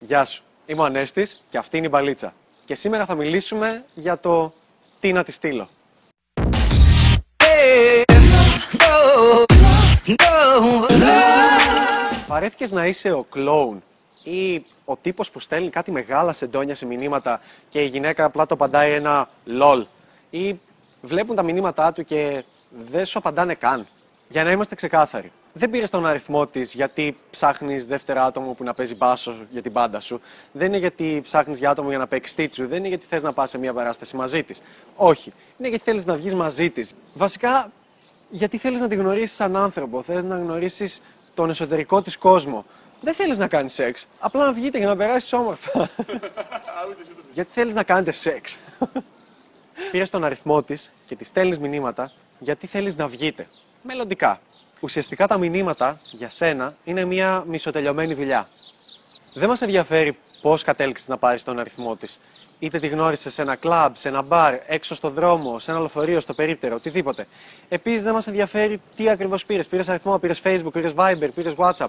Γεια σου. Είμαι ο Ανέστης και αυτή είναι η Μπαλίτσα. Και σήμερα θα μιλήσουμε για το τι να τη στείλω. Παρέθηκες να είσαι ο κλόουν ή ο τύπος που στέλνει κάτι μεγάλα σεντόνια σε μηνύματα και η γυναίκα απλά το απαντάει ένα lol ή βλέπουν τα μηνύματά του και δεν σου απαντάνε καν. Για να είμαστε ξεκάθαροι. Δεν πήρες τον αριθμό της γιατί ψάχνεις δεύτερο άτομο που να παίζει μπάσο για την μπάντα σου. Δεν είναι γιατί ψάχνεις για άτομο για να παίξεις τίτσου. Δεν είναι γιατί θες να πας σε μια παράσταση μαζί της. Όχι. Είναι γιατί θέλεις να βγεις μαζί της. Βασικά γιατί θέλεις να τη γνωρίσεις σαν άνθρωπο. Θες να γνωρίσεις τον εσωτερικό της κόσμο. Δεν θέλεις να κάνεις σεξ. Απλά να βγείτε για να περάσεις όμορφα. γιατί θέλεις να κάνετε σεξ. Πήρες τον αριθμό της και της στέλνεις μηνύματα γιατί θέλεις να βγείτε. Μελλοντικά. Ουσιαστικά τα μηνύματα για σένα είναι μια μισοτελειωμένη δουλειά. Δεν μας ενδιαφέρει πώς κατέληξες να πάρεις τον αριθμό της. Είτε τη γνώρισες σε ένα κλαμπ, σε ένα μπαρ, έξω στο δρόμο, σε ένα λεωφορείο, στο περίπτερο, οτιδήποτε. Επίσης δεν μας ενδιαφέρει τι ακριβώς πήρες. Πήρες αριθμό, πήρες Facebook, πήρες Viber, πήρες WhatsApp.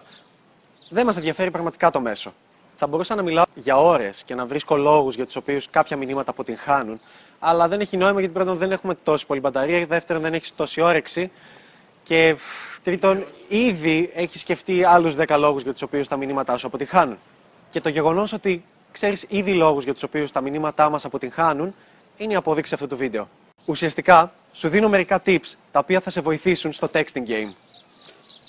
Δεν μας ενδιαφέρει πραγματικά το μέσο. Θα μπορούσα να μιλάω για ώρες και να βρίσκω λόγους για τους οποίους κάποια μηνύματα αποτυγχάνουν, αλλά δεν έχει νόημα γιατί πρώτον δεν έχουμε τόση πολύ μπαταρία, δεύτερον δεν έχεις τόση όρεξη και τρίτον ήδη έχει σκεφτεί άλλους 10 λόγους για τους οποίους τα μηνύματά σου αποτυγχάνουν. Και το γεγονός ότι ξέρεις ήδη λόγους για τους οποίους τα μηνύματά μας αποτυγχάνουν είναι η απόδειξη αυτού του βίντεο. Ουσιαστικά, σου δίνω μερικά tips τα οποία θα σε βοηθήσουν στο texting game.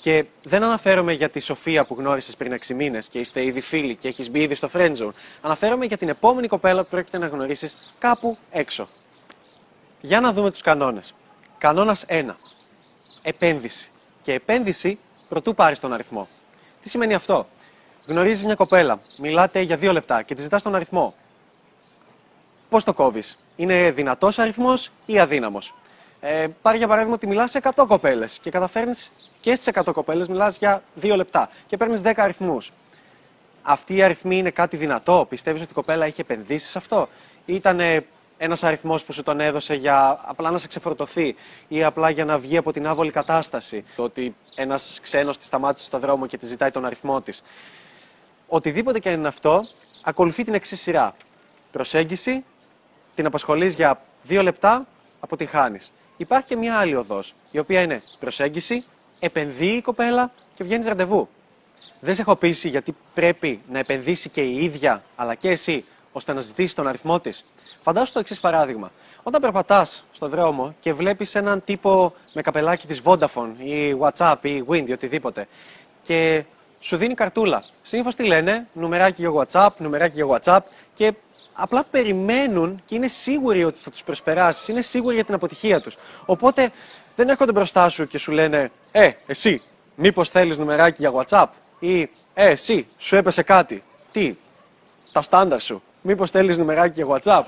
Και δεν αναφέρομαι για τη Σοφία που γνώρισες πριν 6 μήνες και είστε ήδη φίλοι και έχεις μπει ήδη στο friend zone. Αναφέρομαι για την επόμενη κοπέλα που πρόκειται να γνωρίσεις κάπου έξω. Για να δούμε τους κανόνες. Κανόνας 1. Επένδυση. Και επένδυση προτού πάρεις τον αριθμό. Τι σημαίνει αυτό; Γνωρίζεις μια κοπέλα, μιλάτε για δύο λεπτά και της ζητάς τον αριθμό. Πώς το κόβεις, Είναι δυνατός αριθμός ή αδύναμος; Ε, πάρει για παράδειγμα ότι μιλάς σε 100 κοπέλες και καταφέρνεις και στις 100 κοπέλες μιλάς για 2 λεπτά και παίρνεις 10 αριθμούς. Αυτή η αριθμή είναι κάτι δυνατό; Πιστεύεις ότι η κοπέλα έχει επενδύσει σε αυτό, ή ήταν ένας αριθμός που σου τον έδωσε για απλά να σε ξεφορτωθεί ή απλά για να βγει από την άβολη κατάσταση. Το ότι ένας ξένος τη σταμάτησε στο δρόμο και τη ζητάει τον αριθμό της. Οτιδήποτε και αν είναι αυτό, ακολουθεί την εξής σειρά. Προσέγγιση, την απασχολείς για 2 λεπτά, αποτυχάνει. Υπάρχει και μια άλλη οδός, η οποία είναι προσέγγιση, επενδύει η κοπέλα και βγαίνει ραντεβού. Δεν σε έχω πείσει γιατί πρέπει να επενδύσει και η ίδια, αλλά και εσύ, ώστε να ζητήσεις τον αριθμό της. Φαντάσου το εξής παράδειγμα. Όταν περπατάς στον δρόμο και βλέπεις έναν τύπο με καπελάκι της Vodafone ή WhatsApp ή Wind ή οτιδήποτε και σου δίνει καρτούλα. Συνήθως τι λένε, νουμεράκι για WhatsApp, νουμεράκι για WhatsApp και απλά περιμένουν και είναι σίγουροι ότι θα τους προσπεράσεις, είναι σίγουροι για την αποτυχία τους. Οπότε δεν έρχονται μπροστά σου και σου λένε Ε, εσύ, μήπως θέλεις νουμεράκι για WhatsApp ή Ε, εσύ, σου έπεσε κάτι. Τι, τα στάνταρ σου. Μήπως θέλει νουμεράκι για WhatsApp;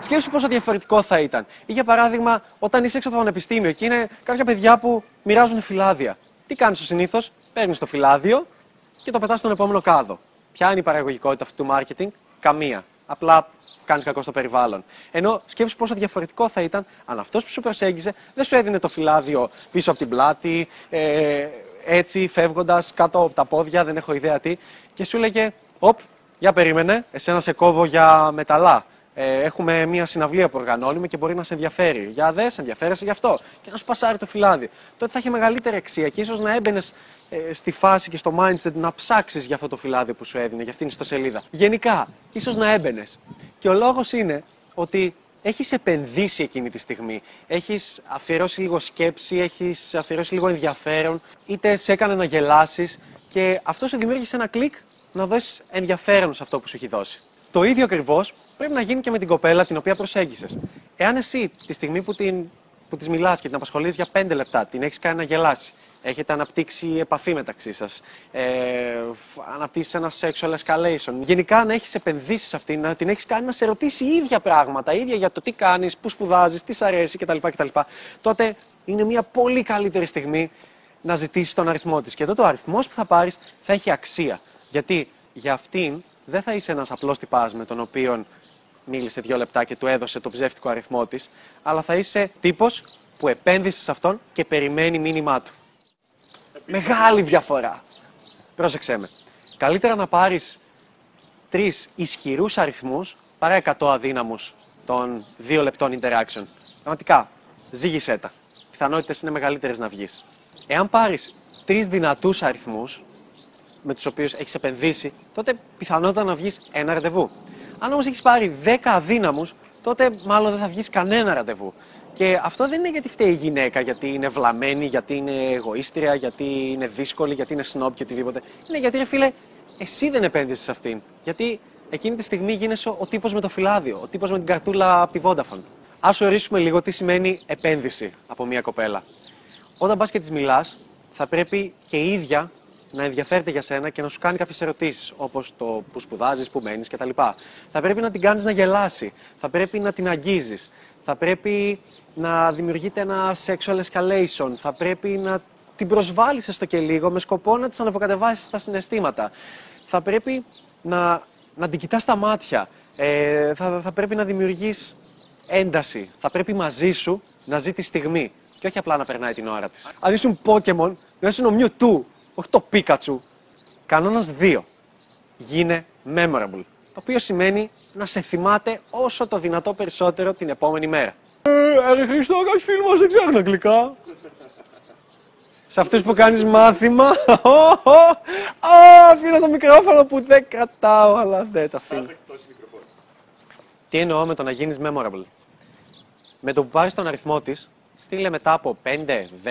Σκέψου πόσο διαφορετικό θα ήταν. Ή για παράδειγμα, όταν είσαι έξω από το πανεπιστήμιο και είναι κάποια παιδιά που μοιράζουν φυλάδια. Τι κάνεις συνήθως, παίρνεις το φυλάδιο και το πετάς στον επόμενο κάδο. Ποια είναι η παραγωγικότητα αυτού του marketing, Καμία. Απλά κάνεις κακό στο περιβάλλον. Ενώ σκέψου πόσο διαφορετικό θα ήταν αν αυτός που σου προσέγγιζε δεν σου έδινε το φυλάδιο πίσω από την πλάτη, ε, έτσι φεύγοντας κάτω από τα πόδια, δεν έχω ιδέα τι, και σου έλεγε: Οπ, για περίμενε, εσένα σε κόβω για μεταλλά. Ε, έχουμε μια συναυλία που οργανώνουμε και μπορεί να σε ενδιαφέρει. Για δε, ενδιαφέρεσαι γι' αυτό. Και να σου πασάρει το φυλάδι. Τότε θα είχε μεγαλύτερη αξία και ίσως να έμπαινες ε, στη φάση και στο mindset να ψάξεις για αυτό το φυλάδι που σου έδινε, για αυτήν την ιστοσελίδα. Γενικά, ίσως να έμπαινες. Και ο λόγος είναι ότι έχεις επενδύσει εκείνη τη στιγμή; Έχεις αφιερώσει λίγο σκέψη, έχεις αφιερώσει λίγο ενδιαφέρον, είτε σε έκανε να γελάσεις και αυτό σου δημιούργησε ένα κλικ να δώσεις ενδιαφέρον σε αυτό που σου έχει δώσει; Το ίδιο ακριβώς πρέπει να γίνει και με την κοπέλα την οποία προσέγγισες. Εάν εσύ τη στιγμή που, την, που της μιλάς και την απασχολείς για 5 λεπτά, την έχεις κάνει να γελάσεις, έχετε αναπτύξει επαφή μεταξύ σας, ε, αναπτύσσεις ένα sexual escalation. Γενικά να έχεις επενδύσεις σε αυτήν, να την έχεις κάνει να σε ρωτήσει ίδια πράγματα, ίδια για το τι κάνεις, πού σπουδάζεις, τι σ' αρέσει κτλ, κτλ. Τότε είναι μια πολύ καλύτερη στιγμή να ζητήσεις τον αριθμό της. Και εδώ το αριθμός που θα πάρεις θα έχει αξία. Γιατί για αυτήν δεν θα είσαι ένας απλός τυπάς με τον οποίο μίλησε δύο λεπτά και του έδωσε το ψεύτικο αριθμό της, αλλά θα είσαι τύπος που επένδυσε σε αυτόν και περιμένει μήνυμά του. Μεγάλη διαφορά. πρόσεξέ με. Καλύτερα να πάρεις τρεις ισχυρούς αριθμούς παρά 100 αδύναμους των δύο λεπτών interaction. Πραγματικά, ζήγησέ τα. Πιθανότητες είναι μεγαλύτερες να βγεις. Εάν πάρεις τρεις δυνατούς αριθμούς με τους οποίους έχεις επενδύσει, τότε πιθανότητα να βγεις ένα ραντεβού. Αν όμως έχεις πάρει 10 αδύναμους, τότε μάλλον δεν θα βγεις κανένα ραντεβού. Και αυτό δεν είναι γιατί φταίει η γυναίκα, γιατί είναι βλαμμένη, γιατί είναι εγωίστρια, γιατί είναι δύσκολη, γιατί είναι σνόπ και οτιδήποτε. Είναι γιατί, ρε φίλε, εσύ δεν επένδυσες σε αυτήν. Γιατί εκείνη τη στιγμή γίνεσαι ο τύπος με το φυλάδιο, ο τύπος με την καρτούλα από τη Vodafone. Α ορίσουμε λίγο τι σημαίνει επένδυση από μια κοπέλα. Όταν πας και της μιλάς, θα πρέπει και η ίδια να ενδιαφέρεται για σένα και να σου κάνει κάποιες ερωτήσεις, όπως το που σπουδάζεις, που μένεις κτλ. Θα πρέπει να την κάνεις να γελάσει. Θα πρέπει να την αγγίζεις. Θα πρέπει να δημιουργείται ένα sexual escalation. Θα πρέπει να την προσβάλλεις έστω και λίγο με σκοπό να της αναβοκατεβάσεις τα συναισθήματα. Θα πρέπει να, να την κοιτάς στα μάτια. Ε, θα, θα πρέπει να δημιουργείς ένταση. Θα πρέπει μαζί σου να ζει τη στιγμή και όχι απλά να περνάει την ώρα της. Αν ήσουν Pokémon, να ήσουν ο Mewtwo, όχι το Pikachu. Κανόνας 2. Γίνε memorable. Το οποίο σημαίνει να σε θυμάται όσο το δυνατό περισσότερο την επόμενη μέρα. Ε, Χριστό, κάποιος φίλο μα δεν ξέρουν αγγλικά. Σε αυτούς που κάνεις μάθημα. Αφήνω το μικρόφωνο που δεν κρατάω, αλλά δεν το αφήνω. Τι εννοώ με το να γίνεις memorable. Με το που πάρεις τον αριθμό της, στείλε μετά από 5,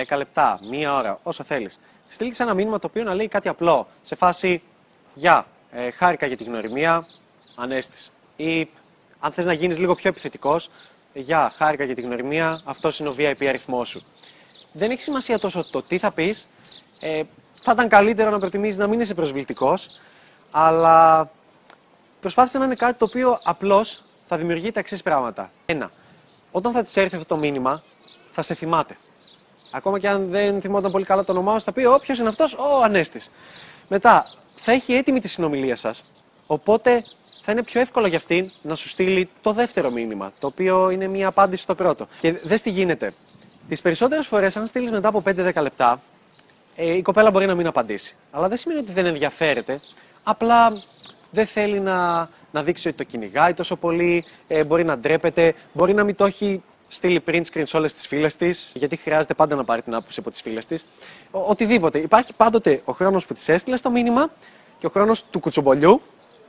10 λεπτά, μία ώρα, όσο θέλεις. Στείλει ένα μήνυμα το οποίο να λέει κάτι απλό. Σε φάση, Γεια, ε, χάρηκα για τη γνωριμία, ανέστη. Ή αν θες να γίνεις λίγο πιο επιθετικός, Γεια, χάρηκα για τη γνωριμία, αυτός είναι ο VIP αριθμός σου. Δεν έχει σημασία τόσο το τι θα πεις. Ε, θα ήταν καλύτερο να προτιμήσεις να μην είσαι προσβλητικός, αλλά προσπάθησε να είναι κάτι το οποίο απλώς θα δημιουργεί τα εξής πράγματα. Ένα, όταν θα της έρθει αυτό το μήνυμα, θα σε θυμάται. Ακόμα και αν δεν θυμόταν πολύ καλά το όνομά σου, θα πει: Ω, ποιο είναι αυτός, ο Ανέστης. Μετά, θα έχει έτοιμη τη συνομιλία σας. Οπότε θα είναι πιο εύκολο για αυτήν να σου στείλει το δεύτερο μήνυμα, το οποίο είναι μια απάντηση στο πρώτο. Και δες τι γίνεται. Τις περισσότερες φορές, αν στείλεις μετά από 5-10 λεπτά, ε, η κοπέλα μπορεί να μην απαντήσει. Αλλά δεν σημαίνει ότι δεν ενδιαφέρεται. Απλά δεν θέλει να, να δείξει ότι το κυνηγάει τόσο πολύ, ε, μπορεί να ντρέπεται, μπορεί να μην το έχει στείλει print screen σε όλες τις φίλες της, γιατί χρειάζεται πάντα να πάρει την άποψη από τις φίλες της. Οτιδήποτε. Υπάρχει πάντοτε ο χρόνος που της έστειλες το μήνυμα και ο χρόνος του κουτσομπολιού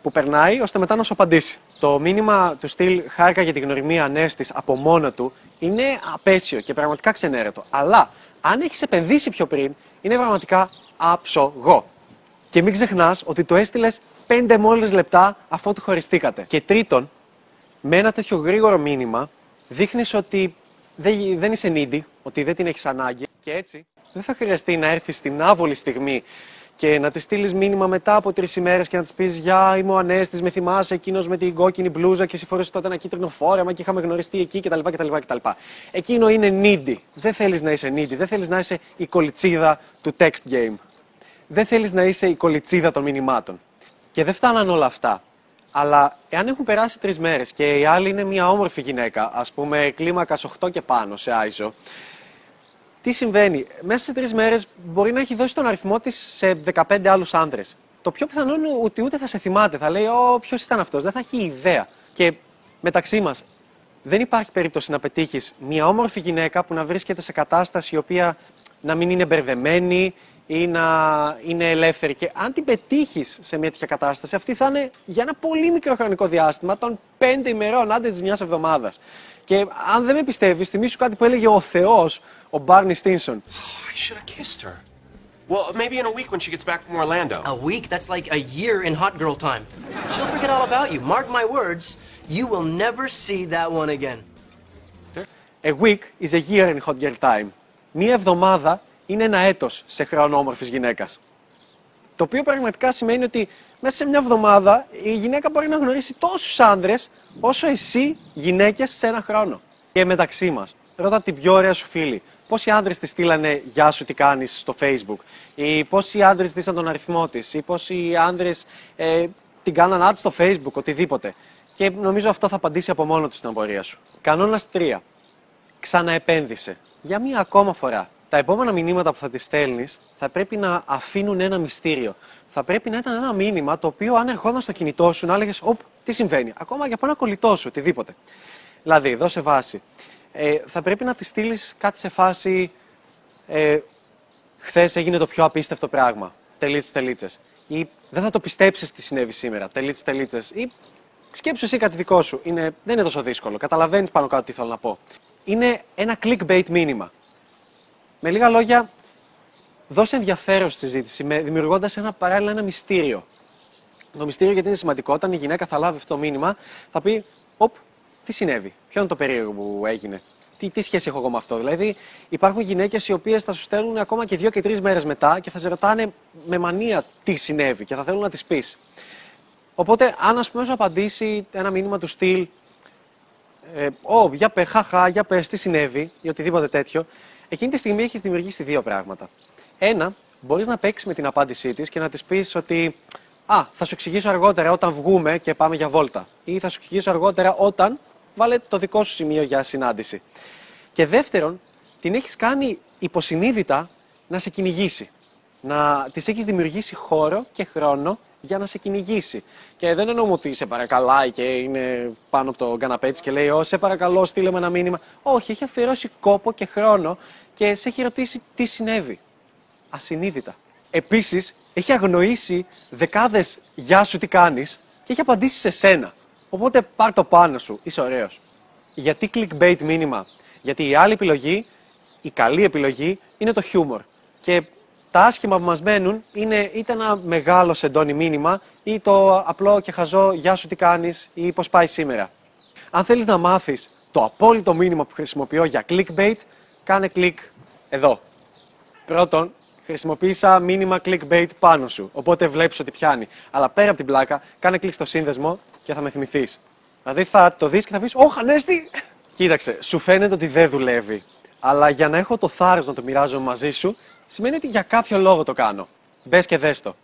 που περνάει, ώστε μετά να σου απαντήσει. Το μήνυμα του στυλ χάρηκα για την γνωριμία ανέστη από μόνο του είναι απέσιο και πραγματικά ξενέρετο. Αλλά αν έχεις επενδύσει πιο πριν, είναι πραγματικά άψογο. Και μην ξεχνάς ότι το έστειλες πέντε μόλις λεπτά αφού του χωριστήκατε. Και τρίτον, με ένα τέτοιο γρήγορο μήνυμα, δείχνεις ότι δεν, δεν είσαι needy, ότι δεν την έχεις ανάγκη. Και έτσι δεν θα χρειαστεί να έρθεις στην άβολη στιγμή και να τη στείλεις μήνυμα μετά από τρεις ημέρες και να της πεις Γεια, είμαι ο Ανέστης, με θυμάσαι εκείνος με την κόκκινη μπλούζα και εσύ τότε ένα κίτρινο φόρεμα και είχαμε γνωριστεί εκεί κτλ. κτλ, κτλ. Εκείνο είναι needy. Δεν θέλεις να είσαι needy, δεν θέλεις να είσαι η κολιτσίδα του text game. Δεν θέλεις να είσαι η κολιτσίδα των μηνυμάτων. Και δεν φτάναν όλα αυτά. Αλλά εάν έχουν περάσει τρεις μέρες και η άλλη είναι μια όμορφη γυναίκα, ας πούμε κλίμακας 8 και πάνω σε Άιζο, τι συμβαίνει; Μέσα σε τρεις μέρες μπορεί να έχει δώσει τον αριθμό της σε 15 άλλους άντρε. Το πιο πιθανό είναι ότι ούτε θα σε θυμάται. Θα λέει, Ω, ποιος ήταν αυτός; Δεν θα έχει ιδέα. Και μεταξύ μας, δεν υπάρχει περίπτωση να πετύχεις μια όμορφη γυναίκα που να βρίσκεται σε κατάσταση η οποία να μην είναι μπερδεμένη ή να είναι ελεύθερη. Και αν την πετύχεις σε μια τέτοια κατάσταση, αυτή θα είναι για ένα πολύ μικρό χρονικό διάστημα των πέντε ημερών, άντε της μιας εβδομάδας. Και αν δεν με πιστεύει, θυμίσου κάτι που έλεγε ο Θεό, ο Μπάρνι Στίνσον. I should have kissed her. Well, maybe in a week when she gets back from Orlando. A week? That's like a year in hot girl time. She'll forget all about you. Mark my words, you will never see that one again. A week is a year in hot girl time. Μία εβδομάδα είναι ένα έτος σε χρόνο όμορφης γυναίκας. Το οποίο πραγματικά σημαίνει ότι μέσα σε μια εβδομάδα η γυναίκα μπορεί να γνωρίσει τόσους άνδρες όσο εσύ γυναίκες σε ένα χρόνο. Και μεταξύ μας, ρώτα την πιο ωραία σου φίλη. Πόσοι άντρε της στείλανε Γεια σου, τι κάνεις στο Facebook, ή πόσοι άντρε δίσαν τον αριθμό της, ή πόσοι άντρε ε, την κάναν ad στο Facebook, οτιδήποτε; Και νομίζω αυτό θα απαντήσει από μόνο του στην απορία σου. Κανόνας 3. Ξαναεπένδυσε. Για μία ακόμα φορά. Τα επόμενα μηνύματα που θα τη στέλνεις θα πρέπει να αφήνουν ένα μυστήριο. Θα πρέπει να ήταν ένα μήνυμα το οποίο αν ερχόταν στο κινητό σου να έλεγες Οπ, τι συμβαίνει. Ακόμα και από ένα κολλητό σου, οτιδήποτε. Δηλαδή, δώσε βάση. Ε, θα πρέπει να τη στείλεις κάτι σε φάση. Ε, Χθες έγινε το πιο απίστευτο πράγμα. Τελίτσες, τελίτσες. Ή δεν θα το πιστέψεις τι συνέβη σήμερα. Τελίτσες, τελίτσες. Ή σκέψου εσύ κάτι δικό σου. Είναι, δεν είναι τόσο δύσκολο. Καταλαβαίνεις πάνω κάτω τι θέλω να πω. Είναι ένα clickbait μήνυμα. Με λίγα λόγια, δώσε ενδιαφέρον στη συζήτηση, δημιουργώντας ένα παράλληλα ένα μυστήριο. Το μυστήριο γιατί είναι σημαντικό. Όταν η γυναίκα θα λάβει αυτό το μήνυμα, θα πει: Οπ, τι συνέβη, ποιο είναι το περίεργο που έγινε, τι, τι σχέση έχω εγώ με αυτό; Δηλαδή, υπάρχουν γυναίκες οι οποίες θα σου στέλνουν ακόμα και δύο και τρεις μέρες μετά και θα σε ρωτάνε με μανία τι συνέβη και θα θέλουν να τις πεις. Οπότε, αν ας πούμε σου απαντήσει ένα μήνυμα του στυλ, ε, Ω, για πε, χαχά, για πες, τι συνέβη ή οτιδήποτε τέτοιο, εκείνη τη στιγμή έχεις δημιουργήσει δύο πράγματα. Ένα, μπορείς να παίξεις με την απάντησή της και να της πεις ότι Α, θα σου εξηγήσω αργότερα όταν βγούμε και πάμε για βόλτα. Ή θα σου εξηγήσω αργότερα όταν βάλε το δικό σου σημείο για συνάντηση. Και δεύτερον, την έχεις κάνει υποσυνείδητα να σε κυνηγήσει. Να της έχεις δημιουργήσει χώρο και χρόνο για να σε κυνηγήσει. Και δεν εννοούμε ότι σε παρακαλάει και είναι πάνω από το καναπέ και λέει: Ω, σε παρακαλώ, στείλε με ένα μήνυμα. Όχι, έχει αφιερώσει κόπο και χρόνο και σε έχει ρωτήσει τι συνέβη. Ασυνείδητα. Επίσης, έχει αγνοήσει δεκάδες γεια σου τι κάνεις και έχει απαντήσει σε σένα. Οπότε πάρ το πάνω σου, είσαι ωραίος. Γιατί clickbait μήνυμα; Γιατί η άλλη επιλογή, η καλή επιλογή, είναι το χιούμορ. Και τα άσχημα που μας μένουν είναι είτε ένα μεγάλο σεντόνι μήνυμα ή το απλό και χαζό Γεια σου τι κάνεις ή πώς πάει σήμερα. Αν θέλεις να μάθεις το απόλυτο μήνυμα που χρησιμοποιώ για clickbait, κάνε κλικ εδώ. Πρώτον, χρησιμοποίησα μήνυμα clickbait πάνω σου. Οπότε βλέπεις ότι πιάνει. Αλλά πέρα από την πλάκα, κάνε κλικ στο σύνδεσμο και θα με θυμηθείς. Δηλαδή θα το δεις και θα πεις: Ωχ, Ανέστη! Κοίταξε, σου φαίνεται ότι δεν δουλεύει. Αλλά για να έχω το θάρρος να το μοιράζω μαζί σου, σημαίνει ότι για κάποιο λόγο το κάνω. Μπες και δες το.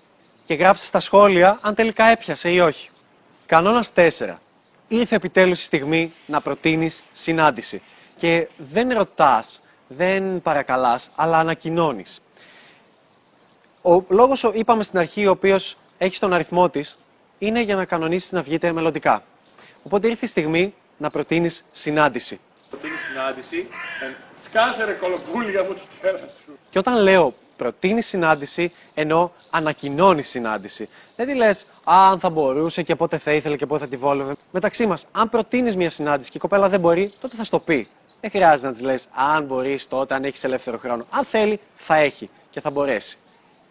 Και γράψες στα σχόλια αν τελικά έπιασε ή όχι. Κανόνας 4. Ήρθε επιτέλους η στιγμή να προτείνεις συνάντηση. Και δεν ρωτάς, δεν παρακαλάς, αλλά ανακοινώνεις. Ο λόγος, είπαμε στην αρχή, ο οποίος έχει τον αριθμό της, είναι για να κανονίσεις να βγείτε μελλοντικά. Οπότε ήρθε η στιγμή να προτείνεις συνάντηση. Προτείνεις συνάντηση. Ε, σκάσε ρε κολοπούλια μου τη τέρα σου. Και όταν λέω προτείνει συνάντηση, εννοώ ανακοινώνει συνάντηση. Δεν τη λες, αν θα μπορούσε και πότε θα ήθελε και πότε θα τη βόλευε. Μεταξύ μας, αν προτείνεις μια συνάντηση και η κοπέλα δεν μπορεί, τότε θα στο πει. Δεν χρειάζεται να της λες, αν μπορείς τότε, αν έχεις ελεύθερο χρόνο. Αν θέλει, θα έχει και θα μπορέσει.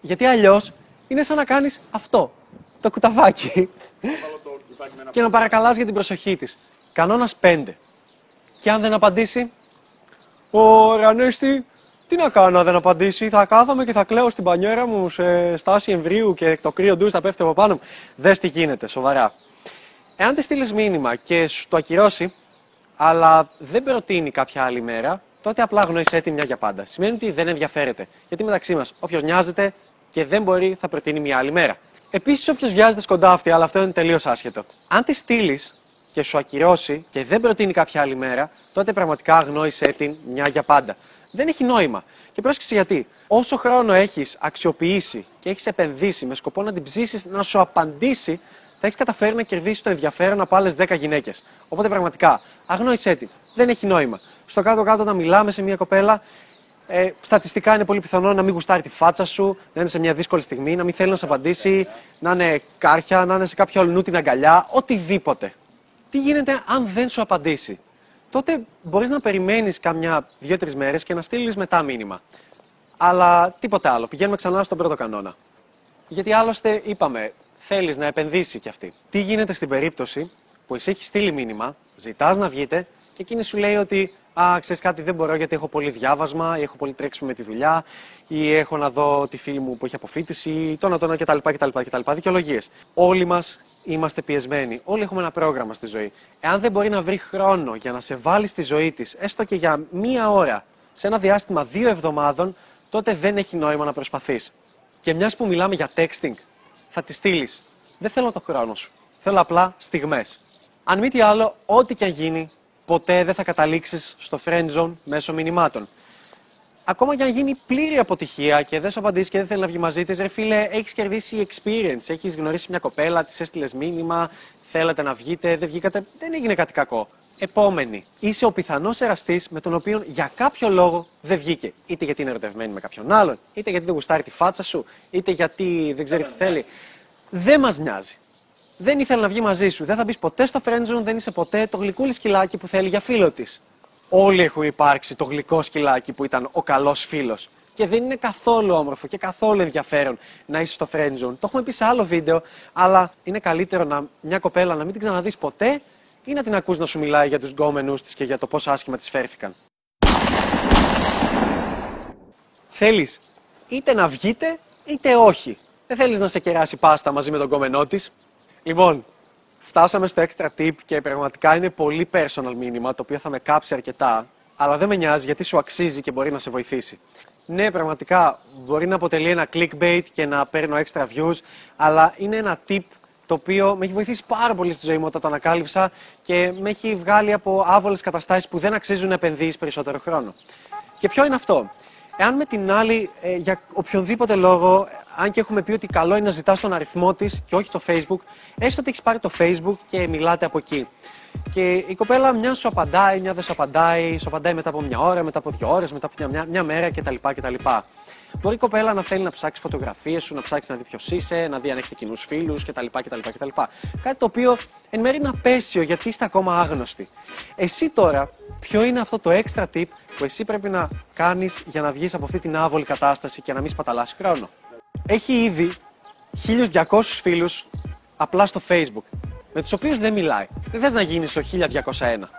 Γιατί αλλιώς είναι σαν να κάνεις αυτό. Το κουταβάκι. και να παρακαλάς για την προσοχή της. Κανόνας 5. Και αν δεν απαντήσει, ο Ρανέστη, τι να κάνω αν δεν απαντήσει. Θα κάθομαι και θα κλαίω στην πανιέρα μου σε στάση εμβρίου και το κρύο ντου θα πέφτει από πάνω μου. Δες τι γίνεται, σοβαρά. Εάν τη στείλεις μήνυμα και σου το ακυρώσει, αλλά δεν προτείνει κάποια άλλη μέρα, τότε απλά γνώρισε τη μια για πάντα. Σημαίνει ότι δεν ενδιαφέρεται. Γιατί μεταξύ μας, όποιος νοιάζεται και δεν μπορεί, θα προτείνει μια άλλη μέρα. Επίσης, όποιος βιάζεται σκοντάφτη, αλλά αυτό είναι τελείως άσχετο. Αν τη στείλεις και σου ακυρώσει και δεν προτείνει κάποια άλλη μέρα, τότε πραγματικά αγνόησε την μια για πάντα. Δεν έχει νόημα. Και πρόσεξε γιατί. Όσο χρόνο έχεις αξιοποιήσει και έχεις επενδύσει με σκοπό να την ψήσεις να σου απαντήσει, θα έχεις καταφέρει να κερδίσεις το ενδιαφέρον από άλλες 10 γυναίκες. Οπότε πραγματικά, αγνόησέ την. Δεν έχει νόημα. Στο κάτω-κάτω, να μιλάμε σε μια κοπέλα, ε, στατιστικά είναι πολύ πιθανό να μην γουστάρει τη φάτσα σου, να είναι σε μια δύσκολη στιγμή, να μην θέλει να σε απαντήσει, να είναι κάρχια, να είναι σε κάποιο αλλού την αγκαλιά, οτιδήποτε. Τι γίνεται αν δεν σου απαντήσει; Τότε μπορείς να περιμένεις κάμια δύο-τρεις μέρες και να στείλεις μετά μήνυμα. Αλλά τίποτε άλλο. Πηγαίνουμε ξανά στον πρώτο κανόνα. Γιατί άλλωστε είπαμε, θέλεις να επενδύσει κι αυτή. Τι γίνεται στην περίπτωση που εσύ έχεις στείλει μήνυμα, ζητάς να βγείτε και εκείνη σου λέει ότι Α, ξέρεις κάτι, δεν μπορώ γιατί έχω πολύ διάβασμα ή έχω πολύ τρέξιμο με τη δουλειά ή έχω να δω τη φίλη μου που έχει αποφύτηση, το να το να κτλ. κτλ, κτλ. Δικαιολογίες. Όλοι μας είμαστε πιεσμένοι. Όλοι έχουμε ένα πρόγραμμα στη ζωή. Εάν δεν μπορεί να βρει χρόνο για να σε βάλει στη ζωή της, έστω και για μία ώρα, σε ένα διάστημα δύο εβδομάδων, τότε δεν έχει νόημα να προσπαθείς. Και μιας που μιλάμε για texting, θα τη στείλεις. Δεν θέλω το χρόνο σου. Θέλω απλά στιγμές. Αν μη τι άλλο, ό,τι και αν γίνει, ποτέ δεν θα καταλήξεις στο friend zone μέσω μηνυμάτων. Ακόμα και αν γίνει πλήρη αποτυχία και δεν σου απαντήσει και δεν θέλει να βγει μαζί της, ρε φίλε, έχεις κερδίσει experience. Έχεις γνωρίσει μια κοπέλα, της έστειλες μήνυμα, θέλετε να βγείτε, δεν βγήκατε, δεν έγινε κάτι κακό. Επόμενη. Είσαι ο πιθανός εραστής με τον οποίο για κάποιο λόγο δεν βγήκε. Είτε γιατί είναι ερωτευμένη με κάποιον άλλον, είτε γιατί δεν γουστάρει τη φάτσα σου, είτε γιατί δεν ξέρει τι θέλει. Δεν μας νοιάζει. Δεν ήθελε να βγει μαζί σου. Δεν θα μπεις ποτέ στο friendzone, δεν είσαι ποτέ το γλυκούλη σκυλάκι που θέλει για φίλο της. Όλοι έχουν υπάρξει το γλυκό σκυλάκι που ήταν ο καλός φίλος. Και δεν είναι καθόλου όμορφο και καθόλου ενδιαφέρον να είσαι στο friendzone. Το έχουμε πει σε άλλο βίντεο, αλλά είναι καλύτερο να, μια κοπέλα να μην την ξαναδείς ποτέ ή να την ακούς να σου μιλάει για τους γκόμενους της και για το πόσο άσχημα της φέρθηκαν. Θέλεις είτε να βγείτε είτε όχι. Δεν θέλεις να σε κεράσει πάστα μαζί με τον γκόμενό της. Λοιπόν, φτάσαμε στο extra tip και πραγματικά είναι πολύ personal μήνυμα το οποίο θα με κάψει αρκετά. Αλλά δεν με νοιάζει γιατί σου αξίζει και μπορεί να σε βοηθήσει. Ναι, πραγματικά μπορεί να αποτελεί ένα clickbait και να παίρνω extra views, αλλά είναι ένα tip το οποίο με έχει βοηθήσει πάρα πολύ στη ζωή μου όταν το ανακάλυψα και με έχει βγάλει από άβολες καταστάσεις που δεν αξίζουν να επενδύσει περισσότερο χρόνο. Και ποιο είναι αυτό; Εάν με την άλλη, ε, για οποιονδήποτε λόγο, αν και έχουμε πει ότι καλό είναι να ζητάς τον αριθμό της και όχι το Facebook, έστω ότι έχεις πάρει το Facebook και μιλάτε από εκεί. Και η κοπέλα μια σου απαντάει, μια δεν σου απαντάει, σου απαντάει μετά από μια ώρα, μετά από δύο ώρες, μετά από μια, μια μέρα κτλ. κτλ. Μπορεί η κοπέλα να θέλει να ψάξει φωτογραφίες σου, να ψάξει να δει ποιος είσαι, να δει αν έχετε κοινούς φίλους κτλ, κτλ, κτλ. Κάτι το οποίο εν μέρει είναι απέσιο γιατί είστε ακόμα άγνωστοι. Εσύ τώρα, ποιο είναι αυτό το extra tip που εσύ πρέπει να κάνεις για να βγεις από αυτή την άβολη κατάσταση και να μην σπαταλάσεις χρόνο; Έχει ήδη 1200 φίλους απλά στο Facebook, με τους οποίους δεν μιλάει. Δεν θες να γίνεις ο 1201.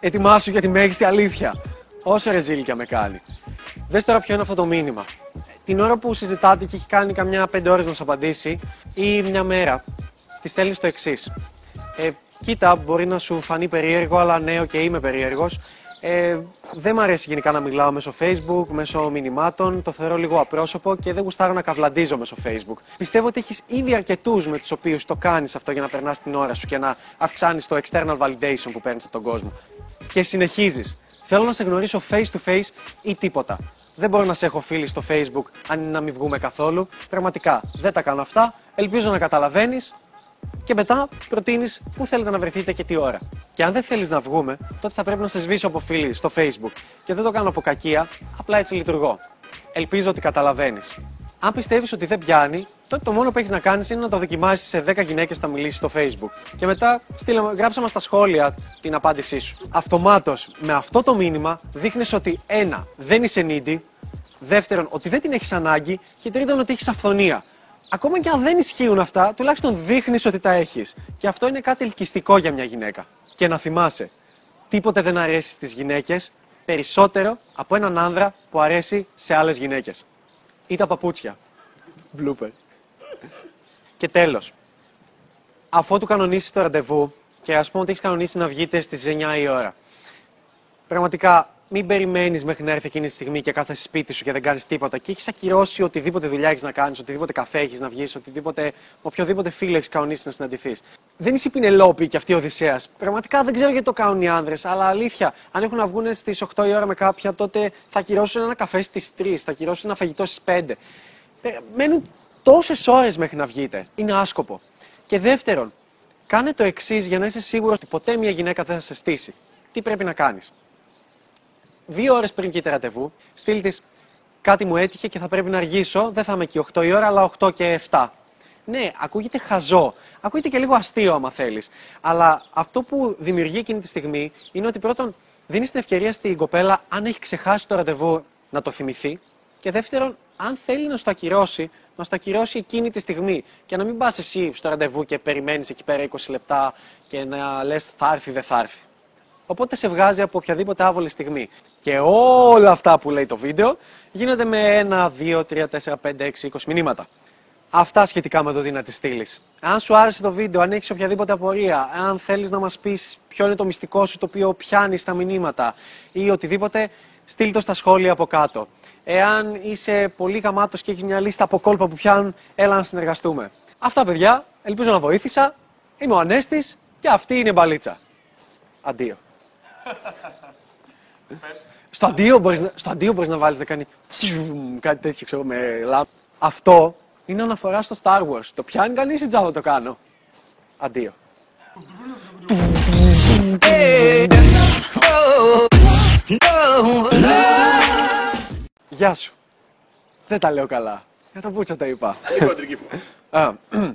Ετοιμάσου για τη μέγιστη αλήθεια. Όσο ρεζίλικια με κάνει. Δες τώρα ποιο είναι αυτό το μήνυμα. Την ώρα που συζητάτε και έχει κάνει καμιά πέντε ώρες να σου απαντήσει ή μια μέρα, τη στέλνεις το εξής. Ε, κοίτα, μπορεί να σου φανεί περίεργο, αλλά ναι, και είμαι περίεργος. Ε, δεν μου αρέσει γενικά να μιλάω μέσω Facebook, μέσω μηνυμάτων. Το θεωρώ λίγο απρόσωπο και δεν γουστάρω να καυλαντίζω μέσω Facebook. Πιστεύω ότι έχεις ήδη αρκετούς με τους οποίους το κάνεις αυτό για να περνάς την ώρα σου και να αυξάνεις το external validation που παίρνεις από τον κόσμο. Και συνεχίζεις. Θέλω να σε γνωρίσω face to face ή τίποτα. Δεν μπορώ να σε έχω φίλοι στο Facebook αν είναι να μην βγούμε καθόλου. Πραγματικά δεν τα κάνω αυτά. Ελπίζω να καταλαβαίνεις και μετά προτείνεις πού θέλετε να βρεθείτε και τι ώρα. Και αν δεν θέλεις να βγούμε, τότε θα πρέπει να σε σβήσω από φίλοι στο Facebook. Και δεν το κάνω από κακία, απλά έτσι λειτουργώ. Ελπίζω ότι καταλαβαίνεις. Αν πιστεύεις ότι δεν πιάνει, τότε το μόνο που έχεις να κάνεις είναι να το δοκιμάσεις σε 10 γυναίκες θα μιλήσεις στο Facebook. Και μετά στείλε, γράψε μας στα σχόλια την απάντησή σου. Αυτομάτως με αυτό το μήνυμα δείχνεις ότι ένα, δεν είσαι needy. Δεύτερον, ότι δεν την έχεις ανάγκη. Και τρίτον, ότι έχεις αυθονία. Ακόμα και αν δεν ισχύουν αυτά, τουλάχιστον δείχνεις ότι τα έχεις. Και αυτό είναι κάτι ελκυστικό για μια γυναίκα. Και να θυμάσαι, τίποτε δεν αρέσει στις γυναίκες περισσότερο από έναν άνδρα που αρέσει σε άλλες γυναίκες ή τα παπούτσια. Blooper. Και τέλος. Αφού του κανονίσεις το ραντεβού και ας πούμε ότι έχεις κανονίσει να βγείτε στις 9 η ώρα. Πραγματικά μην περιμένεις μέχρι να έρθει εκείνη τη στιγμή και κάθεσαι σπίτι σου και δεν κάνεις τίποτα και έχεις ακυρώσει οτιδήποτε δουλειά έχεις να κάνεις, οτιδήποτε καφέ έχεις να βγεις, οτιδήποτε, οποιοδήποτε φίλο έχεις κανονίσει να συναντηθείς. Δεν είσαι η Πινελόπη και αυτή η Οδυσσέας. Πραγματικά δεν ξέρω γιατί το κάνουν οι άνδρες, αλλά αλήθεια, αν έχουν να βγουν στις 8 η ώρα με κάποια, τότε θα ακυρώσουν ένα καφέ στις 3, θα ακυρώσουν ένα φαγητό στις 5. Ε, μένουν τόσες ώρες μέχρι να βγείτε. Είναι άσκοπο. Και δεύτερον, κάνε το εξής για να είσαι σίγουρος ότι ποτέ μια γυναίκα δεν θα σε στήσει. Τι πρέπει να κάνεις; Δύο ώρες πριν κοίτα ραντεβού, στείλει της κάτι μου έτυχε και θα πρέπει να αργήσω. Δεν θα είμαι εκεί 8 η ώρα, αλλά 8 και 7. Ναι, ακούγεται χαζό. Ακούγεται και λίγο αστείο, άμα θέλεις. Αλλά αυτό που δημιουργεί εκείνη τη στιγμή είναι ότι πρώτον δίνεις την ευκαιρία στην κοπέλα, αν έχει ξεχάσει το ραντεβού, να το θυμηθεί. Και δεύτερον, αν θέλει να στο ακυρώσει, να στο ακυρώσει εκείνη τη στιγμή. Και να μην πας εσύ στο ραντεβού και περιμένεις εκεί πέρα 20 λεπτά και να λες θα έρθει, δεν θα έρθει. Οπότε σε βγάζει από οποιαδήποτε άβολη στιγμή. Και όλα αυτά που λέει το βίντεο γίνονται με 1, 2, 3, 4, 5, 6, 20 μηνύματα. Αυτά σχετικά με το τι να τη στείλεις. Αν σου άρεσε το βίντεο, αν έχεις οποιαδήποτε απορία, αν θέλεις να μας πεις ποιο είναι το μυστικό σου το οποίο πιάνει στα μηνύματα ή οτιδήποτε, στείλ το στα σχόλια από κάτω. Εάν είσαι πολύ γαμάτος και έχεις μια λίστα από κόλπα που πιάνουν, έλα να συνεργαστούμε. Αυτά παιδιά, ελπίζω να βοήθησα. Είμαι ο Ανέστης και αυτή είναι η μπαλίτσα. Αντίο. Στο αντίο μπορείς, να- στο αντίο μπορείς να βάλεις να κάνει ψιουμ, κάτι τέτοιο, ξέρω, με λάμπ. Αυτό είναι αναφορά στο Star Wars. Το πιάνει κανείς ή τζάβα το κάνω; Αντίο. Γεια σου. Δεν τα λέω καλά. Για τα πούτσα τα είπα. Λίγο αντρική φορά. Α,